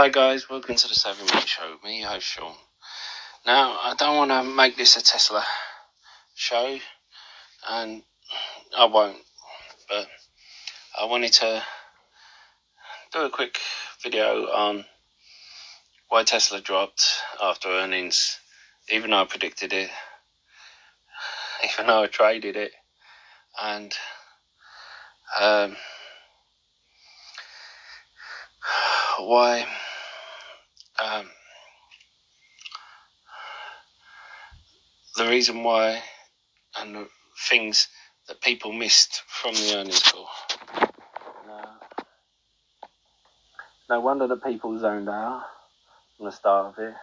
Hi guys, welcome to the 7 Minute Show. Me, host Sean. Now, I don't want to make this a Tesla show, and I won't, but I wanted to do a quick video on why Tesla dropped after earnings, even though I predicted it, even though I traded it, and um, why um, the reason why and the things that people missed from the earnings call. No, wonder that people zoned out from the start of it.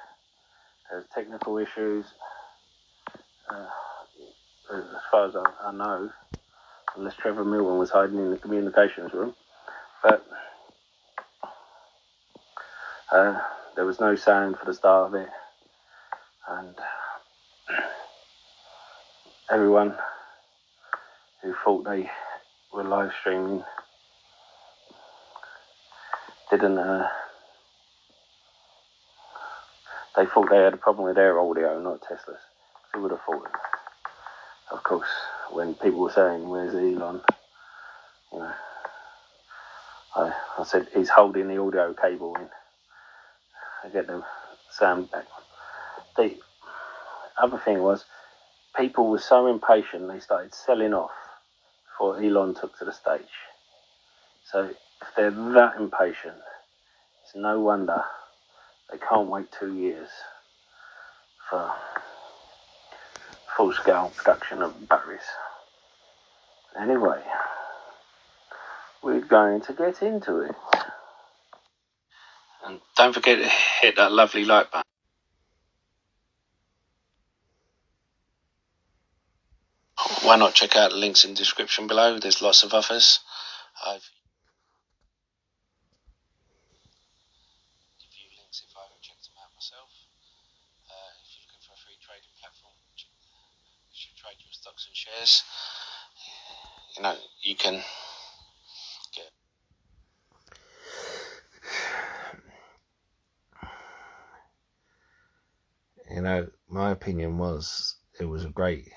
There's technical issues. Uh, as far as I, I know, unless Trevor Milton was hiding in the communications room. But uh, there was no sound for the start of it, and everyone who thought they were live streaming didn't. Uh, they thought they had a problem with their audio, not Tesla's. Who would have thought it? Of course, when people were saying, "Where's Elon?" You know, I, I said he's holding the audio cable in. I get the sound back. The other thing was, people were so impatient they started selling off before Elon took to the stage. So if they're that impatient, it's no wonder they can't wait two years for full scale production of batteries. Anyway, we're going to get into it. And don't forget to hit that lovely like button. Why not check out the links in the description below? There's lots of offers. I've. Uh, if you're looking for a free trading platform, you should trade your stocks and shares. You know, you can get. You know, my opinion was it was a great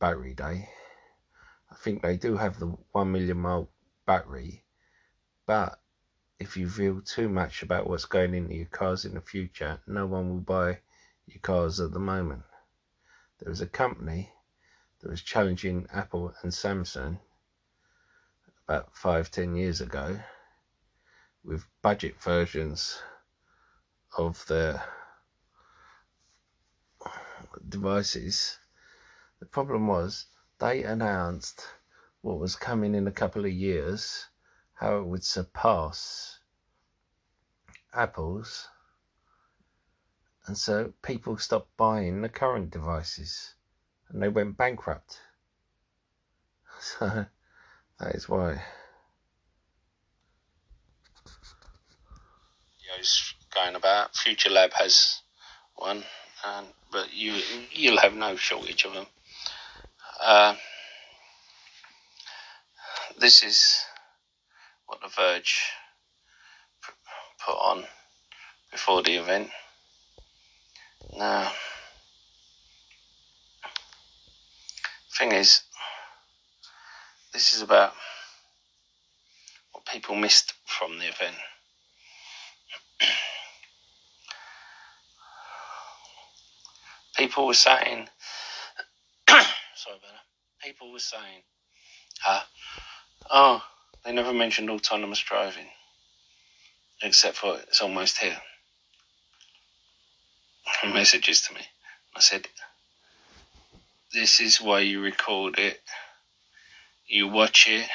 battery day. I think they do have the 1 million mile battery, but if you feel too much about what's going into your cars in the future, no one will buy your cars at the moment. There was a company that was challenging Apple and Samsung about five, ten years ago with budget versions of their devices. The problem was they announced what was coming in a couple of years, how it would surpass Apple's, and so people stopped buying the current devices and they went bankrupt. So that is why. Going about. Future Lab has one, and but you you'll have no shortage of them. Uh, this is what the Verge put on before the event. Now, thing is, this is about what people missed from the event. people were saying, sorry about that. People were saying, uh, oh, they never mentioned autonomous driving, except for it's almost here. Messages to me. I said, this is why you record it, you watch it,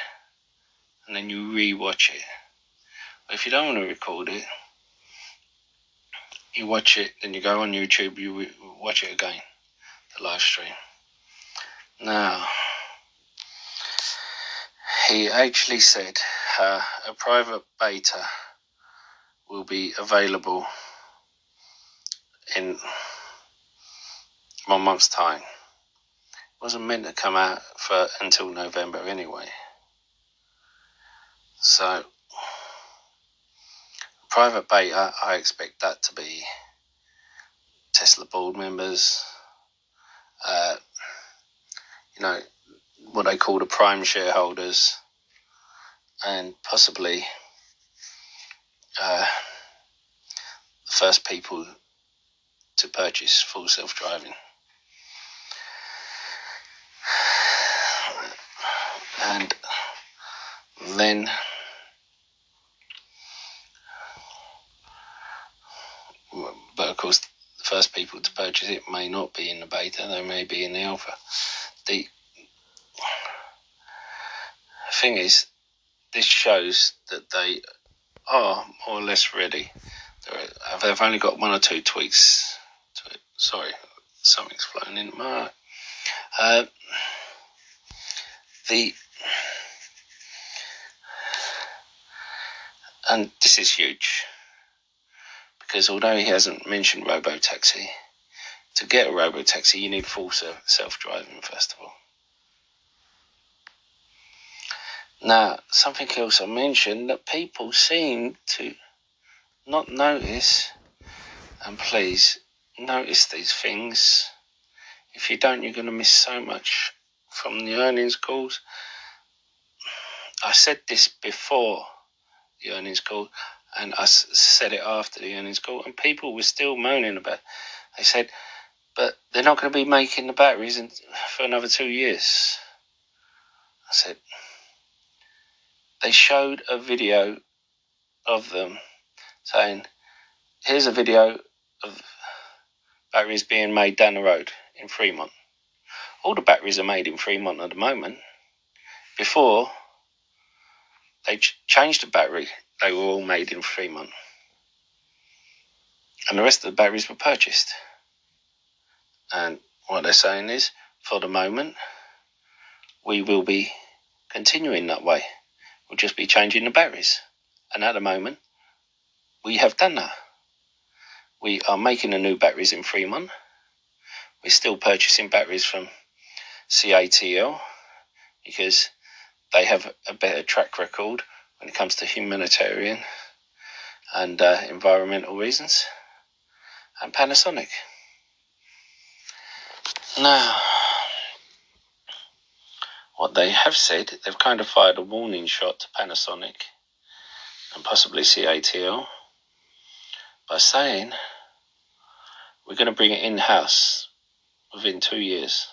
and then you re-watch it. But if you don't want to record it, you watch it, then you go on YouTube, you re- watch it again, the live stream. Now, he actually said uh, a private beta will be available in one month's time. It wasn't meant to come out for until November anyway. So, private beta, I expect that to be Tesla board members, uh, know, what they call the prime shareholders, and possibly uh, the first people to purchase full self driving. And then but of course the first people to purchase it may not be in the beta they may be in the alpha the thing is this shows that they are more or less ready they've only got one or two tweaks to it sorry something's flown in my uh, the and this is huge because although he hasn't mentioned robo taxi, to get a robo taxi you need full self driving first of all. Now, something else I mentioned that people seem to not notice, and please notice these things. If you don't, you're going to miss so much from the earnings calls. I said this before the earnings call, and I said it after the earnings call, and people were still moaning about. It. They said, "But they're not going to be making the batteries for another two years." I said, they showed a video of them saying, "Here's a video of batteries being made down the road in Fremont." All the batteries are made in Fremont at the moment. Before they ch- changed the battery. They were all made in Fremont. And the rest of the batteries were purchased. And what they're saying is, for the moment, we will be continuing that way. We'll just be changing the batteries. And at the moment, we have done that. We are making the new batteries in Fremont. We're still purchasing batteries from CATL because they have a better track record when it comes to humanitarian and uh, environmental reasons, and Panasonic. Now, what they have said, they've kind of fired a warning shot to Panasonic and possibly CATL by saying we're going to bring it in house within two years.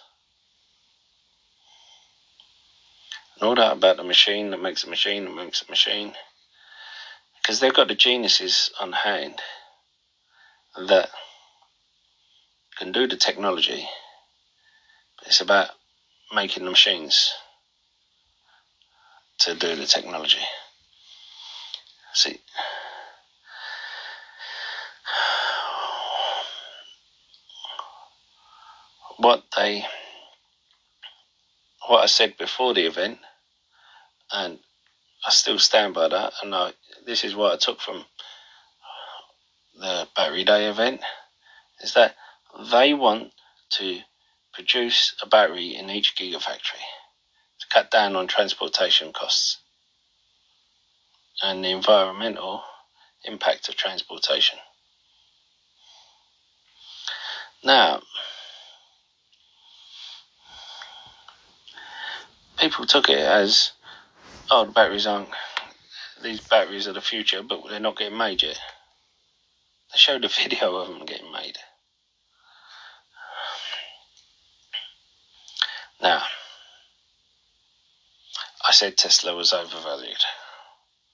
No doubt about the machine that makes a machine that makes a machine. Because they've got the geniuses on hand that can do the technology. It's about making the machines to do the technology. See, what they, what I said before the event and I still stand by that. And I, this is what I took from the Battery Day event is that they want to produce a battery in each gigafactory to cut down on transportation costs and the environmental impact of transportation. Now, people took it as oh, the batteries aren't, these batteries are the future, but they're not getting made yet. They showed a video of them getting made. Now, I said Tesla was overvalued.